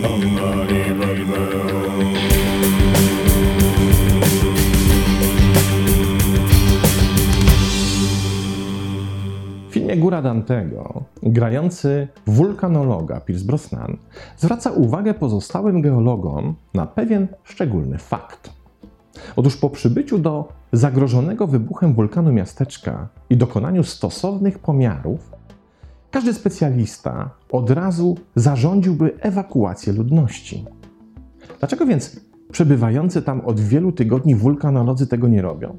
W filmie Góra Dantego grający wulkanologa Pierce Brosnan zwraca uwagę pozostałym geologom na pewien szczególny fakt. Otóż po przybyciu do zagrożonego wybuchem wulkanu miasteczka i dokonaniu stosownych pomiarów, każdy specjalista od razu zarządziłby ewakuację ludności. Dlaczego więc przebywający tam od wielu tygodni wulkanolodzy tego nie robią?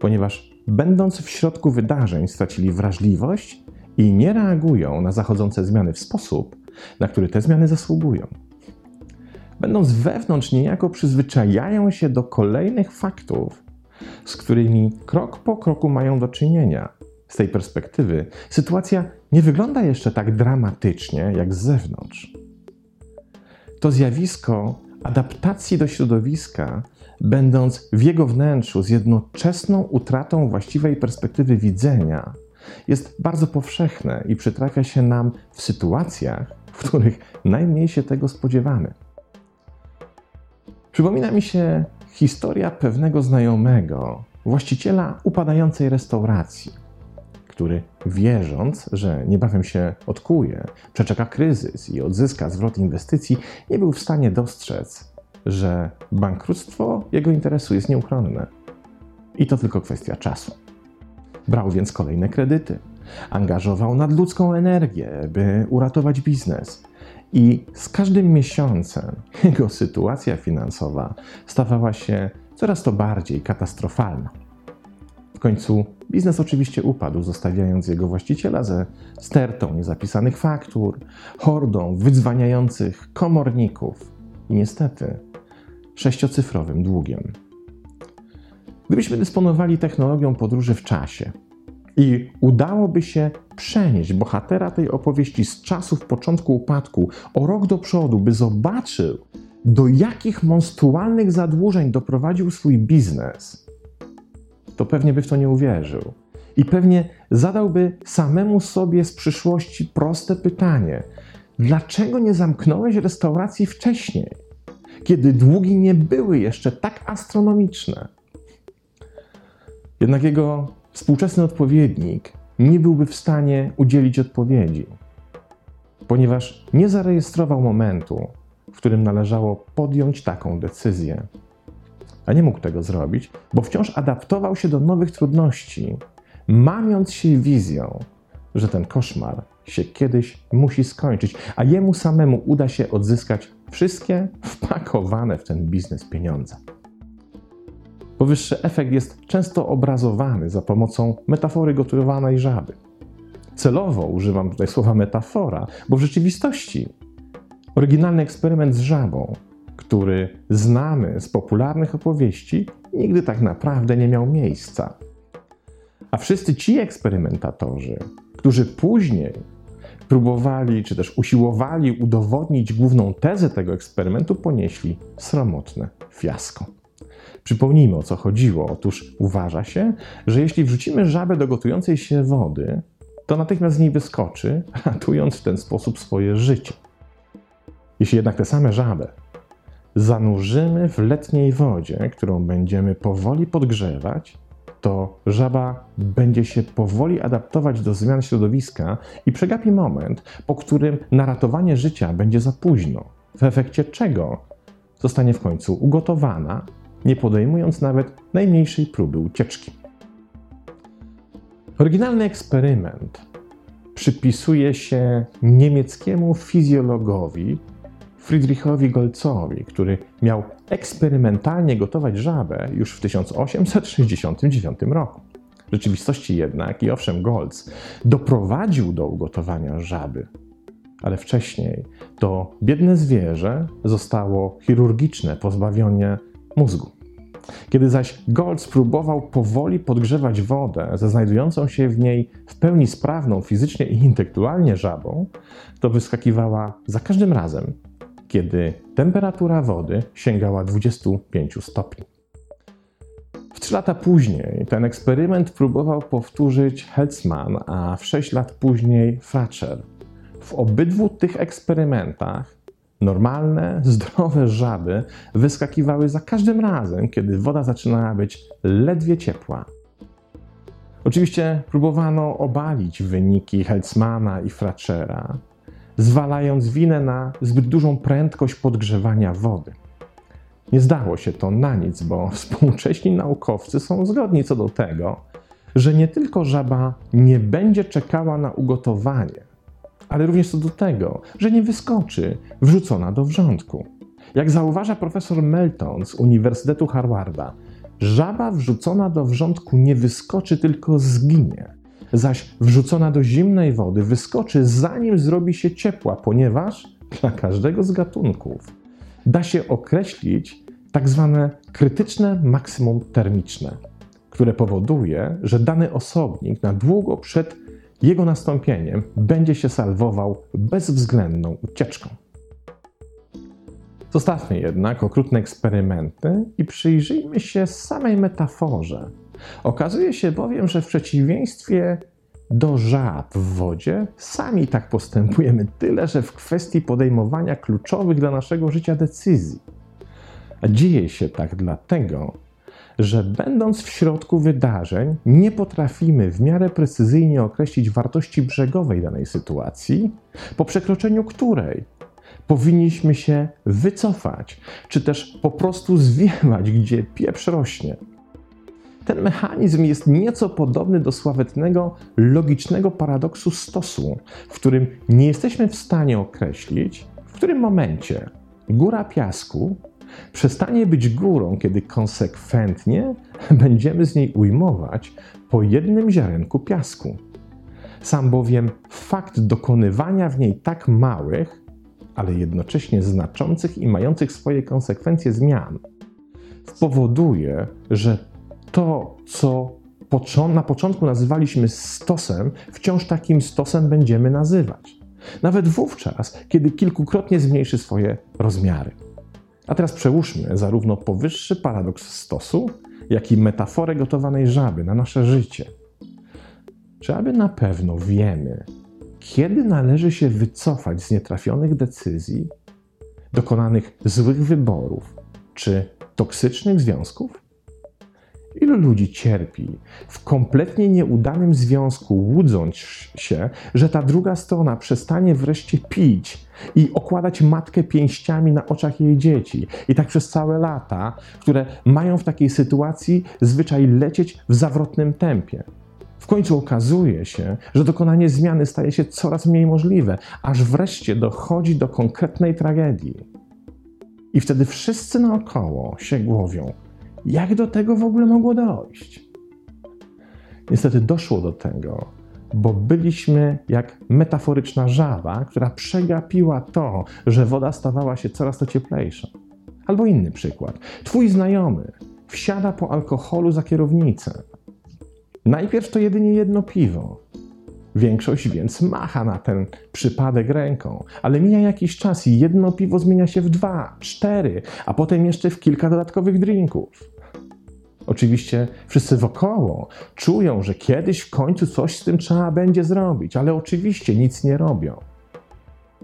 Ponieważ będąc w środku wydarzeń stracili wrażliwość i nie reagują na zachodzące zmiany w sposób, na który te zmiany zasługują. Będąc wewnątrz, niejako przyzwyczajają się do kolejnych faktów, z którymi krok po kroku mają do czynienia. Z tej perspektywy sytuacja nie wygląda jeszcze tak dramatycznie jak z zewnątrz. To zjawisko adaptacji do środowiska, będąc w jego wnętrzu z jednoczesną utratą właściwej perspektywy widzenia, jest bardzo powszechne i przytrafia się nam w sytuacjach, w których najmniej się tego spodziewamy. Przypomina mi się historia pewnego znajomego, właściciela upadającej restauracji, który wierząc, że niebawem się odkuje, przeczeka kryzys i odzyska zwrot inwestycji, nie był w stanie dostrzec, że bankructwo jego interesu jest nieuchronne. I to tylko kwestia czasu. Brał więc kolejne kredyty, angażował nadludzką energię, by uratować biznes. I z każdym miesiącem jego sytuacja finansowa stawała się coraz to bardziej katastrofalna. W końcu biznes oczywiście upadł, zostawiając jego właściciela ze stertą niezapisanych faktur, hordą wydzwaniających komorników i niestety sześciocyfrowym długiem. Gdybyśmy dysponowali technologią podróży w czasie i udałoby się przenieść bohatera tej opowieści z czasów początku upadku o rok do przodu, by zobaczył, do jakich monstrualnych zadłużeń doprowadził swój biznes, to pewnie by w to nie uwierzył. I pewnie zadałby samemu sobie z przyszłości proste pytanie: dlaczego nie zamknąłeś restauracji wcześniej, kiedy długi nie były jeszcze tak astronomiczne? Jednak jego współczesny odpowiednik nie byłby w stanie udzielić odpowiedzi, ponieważ nie zarejestrował momentu, w którym należało podjąć taką decyzję. A nie mógł tego zrobić, bo wciąż adaptował się do nowych trudności, mamiąc się wizją, że ten koszmar się kiedyś musi skończyć, a jemu samemu uda się odzyskać wszystkie wpakowane w ten biznes pieniądze. Powyższy efekt jest często obrazowany za pomocą metafory gotowanej żaby. Celowo używam tutaj słowa metafora, bo w rzeczywistości oryginalny eksperyment z żabą, który znamy z popularnych opowieści, nigdy tak naprawdę nie miał miejsca. A wszyscy ci eksperymentatorzy, którzy później próbowali czy też usiłowali udowodnić główną tezę tego eksperymentu, ponieśli sromotne fiasko. Przypomnijmy o co chodziło. Otóż uważa się, że jeśli wrzucimy żabę do gotującej się wody, to natychmiast z niej wyskoczy, ratując w ten sposób swoje życie. Jeśli jednak tę samą żabę zanurzymy w letniej wodzie, którą będziemy powoli podgrzewać, to żaba będzie się powoli adaptować do zmian środowiska i przegapi moment, po którym na ratowanie życia będzie za późno, w efekcie czego zostanie w końcu ugotowana, nie podejmując nawet najmniejszej próby ucieczki. Oryginalny eksperyment przypisuje się niemieckiemu fizjologowi Friedrichowi Golcowi, który miał eksperymentalnie gotować żabę już w 1869 roku. W rzeczywistości jednak, i owszem, Golc doprowadził do ugotowania żaby, ale wcześniej to biedne zwierzę zostało chirurgiczne pozbawione mózgu. Kiedy zaś Golc próbował powoli podgrzewać wodę ze znajdującą się w niej w pełni sprawną fizycznie i intelektualnie żabą, to wyskakiwała za każdym razem kiedy temperatura wody sięgała 25 stopni. W trzy lata później ten eksperyment próbował powtórzyć Heltzman, a w sześć lat później Fracher. W obydwu tych eksperymentach Normalne, zdrowe żaby wyskakiwały za każdym razem, kiedy woda zaczynała być ledwie ciepła. Oczywiście próbowano obalić wyniki Heltzmana i Frachera, zwalając winę na zbyt dużą prędkość podgrzewania wody. Nie zdało się to na nic, bo współcześni naukowcy są zgodni co do tego, że nie tylko żaba nie będzie czekała na ugotowanie, ale również co do tego, że nie wyskoczy wrzucona do wrzątku. Jak zauważa profesor Melton z Uniwersytetu Harvarda, żaba wrzucona do wrzątku nie wyskoczy, tylko zginie, zaś wrzucona do zimnej wody wyskoczy zanim zrobi się ciepła, ponieważ dla każdego z gatunków da się określić tak zwane krytyczne maksimum termiczne, które powoduje, że dany osobnik na długo przed jego nastąpieniem będzie się salwował bezwzględną ucieczką. Zostawmy jednak okrutne eksperymenty i przyjrzyjmy się samej metaforze. Okazuje się bowiem, że w przeciwieństwie do żab w wodzie, sami tak postępujemy, tyle że w kwestii podejmowania kluczowych dla naszego życia decyzji. A dzieje się tak dlatego, że będąc w środku wydarzeń, nie potrafimy w miarę precyzyjnie określić wartości brzegowej danej sytuacji, po przekroczeniu której powinniśmy się wycofać, czy też po prostu zwiewać, gdzie pieprz rośnie. Ten mechanizm jest nieco podobny do sławetnego logicznego paradoksu stosu, w którym nie jesteśmy w stanie określić, w którym momencie góra piasku przestanie być górą, kiedy konsekwentnie będziemy z niej ujmować po jednym ziarenku piasku. Sam bowiem fakt dokonywania w niej tak małych, ale jednocześnie znaczących i mających swoje konsekwencje zmian spowoduje, że to, co na początku nazywaliśmy stosem, wciąż takim stosem będziemy nazywać. Nawet wówczas, kiedy kilkukrotnie zmniejszy swoje rozmiary. A teraz przełóżmy zarówno powyższy paradoks stosu, jak i metaforę gotowanej żaby na nasze życie. Czy aby na pewno wiemy, kiedy należy się wycofać z nietrafionych decyzji, dokonanych złych wyborów czy toksycznych związków? Ilu ludzi cierpi w kompletnie nieudanym związku, łudząc się, że ta druga strona przestanie wreszcie pić i okładać matkę pięściami na oczach jej dzieci. I tak przez całe lata, które mają w takiej sytuacji zwyczaj lecieć w zawrotnym tempie. W końcu okazuje się, że dokonanie zmiany staje się coraz mniej możliwe, aż wreszcie dochodzi do konkretnej tragedii. I wtedy wszyscy naokoło się głowią, jak do tego w ogóle mogło dojść? Niestety doszło do tego, bo byliśmy jak metaforyczna żaba, która przegapiła to, że woda stawała się coraz to cieplejsza. Albo inny przykład. Twój znajomy wsiada po alkoholu za kierownicę. Najpierw to jedynie jedno piwo. Większość więc macha na ten przypadek ręką, ale mija jakiś czas i jedno piwo zmienia się w dwa, cztery, a potem jeszcze w kilka dodatkowych drinków. Oczywiście wszyscy wokoło czują, że kiedyś w końcu coś z tym trzeba będzie zrobić, ale oczywiście nic nie robią.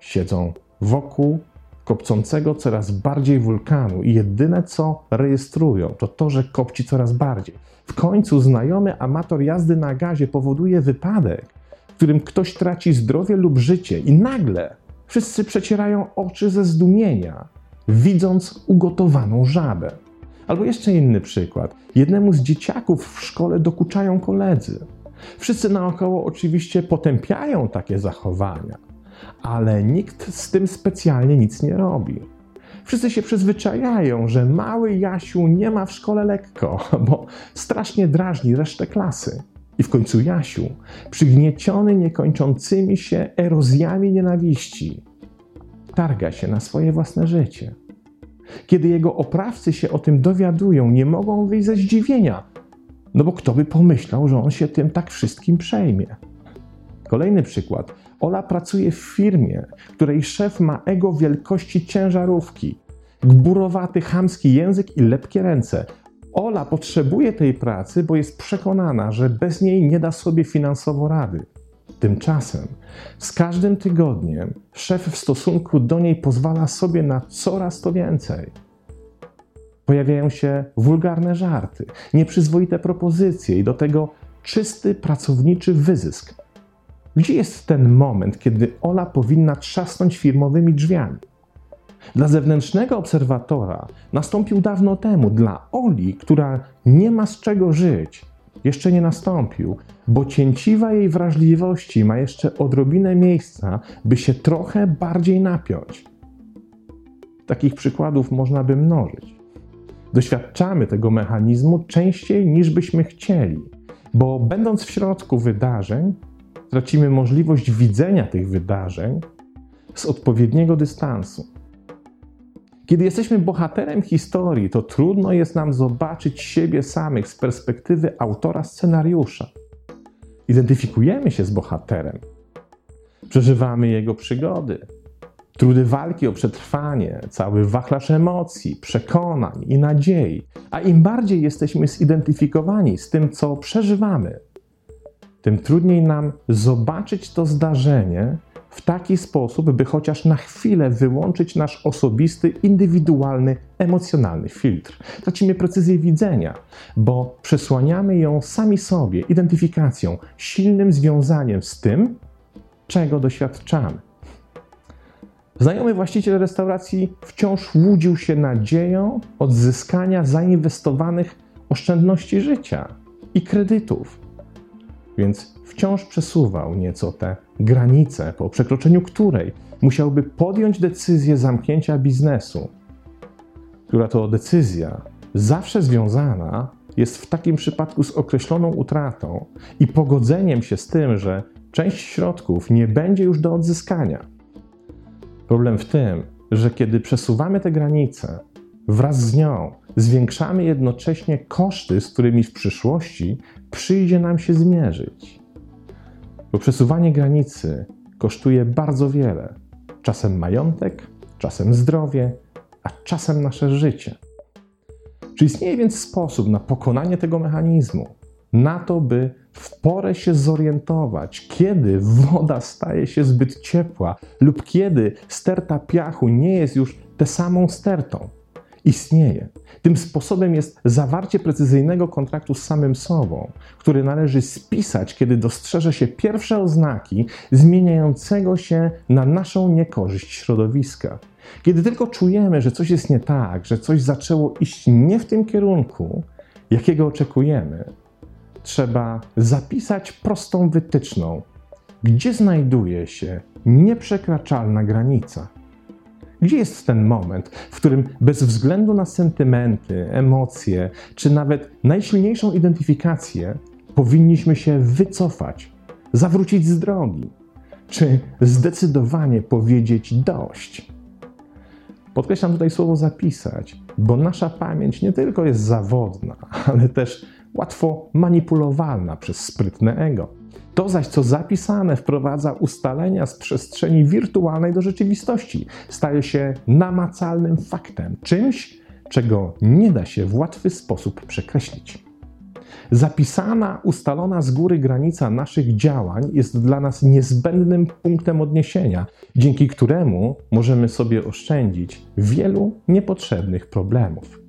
Siedzą wokół kopcącego coraz bardziej wulkanu i jedyne co rejestrują to to, że kopci coraz bardziej. W końcu znajomy amator jazdy na gazie powoduje wypadek, w którym ktoś traci zdrowie lub życie i nagle wszyscy przecierają oczy ze zdumienia, widząc ugotowaną żabę. Albo jeszcze inny przykład. Jednemu z dzieciaków w szkole dokuczają koledzy. Wszyscy naokoło oczywiście potępiają takie zachowania, ale nikt z tym specjalnie nic nie robi. Wszyscy się przyzwyczajają, że mały Jasiu nie ma w szkole lekko, bo strasznie drażni resztę klasy. I w końcu Jasiu, przygnieciony niekończącymi się erozjami nienawiści, targa się na swoje własne życie. Kiedy jego oprawcy się o tym dowiadują, nie mogą wyjść ze zdziwienia, no bo kto by pomyślał, że on się tym tak wszystkim przejmie. Kolejny przykład. Ola pracuje w firmie, której szef ma ego wielkości ciężarówki, gburowaty, chamski język i lepkie ręce. Ola potrzebuje tej pracy, bo jest przekonana, że bez niej nie da sobie finansowo rady. Tymczasem z każdym tygodniem szef w stosunku do niej pozwala sobie na coraz to więcej. Pojawiają się wulgarne żarty, nieprzyzwoite propozycje i do tego czysty pracowniczy wyzysk. Gdzie jest ten moment, kiedy Ola powinna trzasnąć firmowymi drzwiami? Dla zewnętrznego obserwatora nastąpił dawno temu, dla Oli, która nie ma z czego żyć, jeszcze nie nastąpił, bo cięciwa jej wrażliwości ma jeszcze odrobinę miejsca, by się trochę bardziej napiąć. Takich przykładów można by mnożyć. Doświadczamy tego mechanizmu częściej niż byśmy chcieli, bo będąc w środku wydarzeń, tracimy możliwość widzenia tych wydarzeń z odpowiedniego dystansu. Kiedy jesteśmy bohaterem historii, to trudno jest nam zobaczyć siebie samych z perspektywy autora scenariusza. Identyfikujemy się z bohaterem, przeżywamy jego przygody, trudy walki o przetrwanie, cały wachlarz emocji, przekonań i nadziei. A im bardziej jesteśmy zidentyfikowani z tym, co przeżywamy, tym trudniej nam zobaczyć to zdarzenie w taki sposób, by chociaż na chwilę wyłączyć nasz osobisty, indywidualny, emocjonalny filtr. Tracimy precyzję widzenia, bo przesłaniamy ją sami sobie, identyfikacją, silnym związaniem z tym, czego doświadczamy. Znajomy właściciel restauracji wciąż łudził się nadzieją odzyskania zainwestowanych oszczędności życia i kredytów więc wciąż przesuwał nieco tę granicę, po przekroczeniu której musiałby podjąć decyzję zamknięcia biznesu, która to decyzja zawsze związana jest w takim przypadku z określoną utratą i pogodzeniem się z tym, że część środków nie będzie już do odzyskania. Problem w tym, że kiedy przesuwamy te granice, wraz z nią zwiększamy jednocześnie koszty, z którymi w przyszłości przyjdzie nam się zmierzyć. Bo przesuwanie granicy kosztuje bardzo wiele. Czasem majątek, czasem zdrowie, a czasem nasze życie. Czy istnieje więc sposób na pokonanie tego mechanizmu? Na to, by w porę się zorientować, kiedy woda staje się zbyt ciepła lub kiedy sterta piachu nie jest już tę samą stertą istnieje. Tym sposobem jest zawarcie precyzyjnego kontraktu z samym sobą, który należy spisać, kiedy dostrzeże się pierwsze oznaki zmieniającego się na naszą niekorzyść środowiska. Kiedy tylko czujemy, że coś jest nie tak, że coś zaczęło iść nie w tym kierunku, jakiego oczekujemy, trzeba zapisać prostą wytyczną, gdzie znajduje się nieprzekraczalna granica. Gdzie jest ten moment, w którym bez względu na sentymenty, emocje, czy nawet najsilniejszą identyfikację, powinniśmy się wycofać, zawrócić z drogi, czy zdecydowanie powiedzieć dość? Podkreślam tutaj słowo zapisać, bo nasza pamięć nie tylko jest zawodna, ale też łatwo manipulowalna przez sprytne ego. To zaś, co zapisane, wprowadza ustalenia z przestrzeni wirtualnej do rzeczywistości. Staje się namacalnym faktem, czymś, czego nie da się w łatwy sposób przekreślić. Zapisana, ustalona z góry granica naszych działań jest dla nas niezbędnym punktem odniesienia, dzięki któremu możemy sobie oszczędzić wielu niepotrzebnych problemów.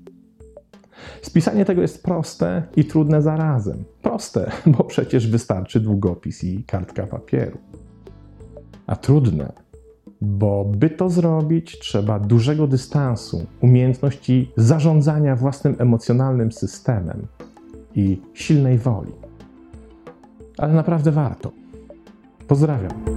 Spisanie tego jest proste i trudne zarazem. Proste, bo przecież wystarczy długopis i kartka papieru. A trudne, bo by to zrobić, trzeba dużego dystansu, umiejętności zarządzania własnym emocjonalnym systemem i silnej woli. Ale naprawdę warto. Pozdrawiam.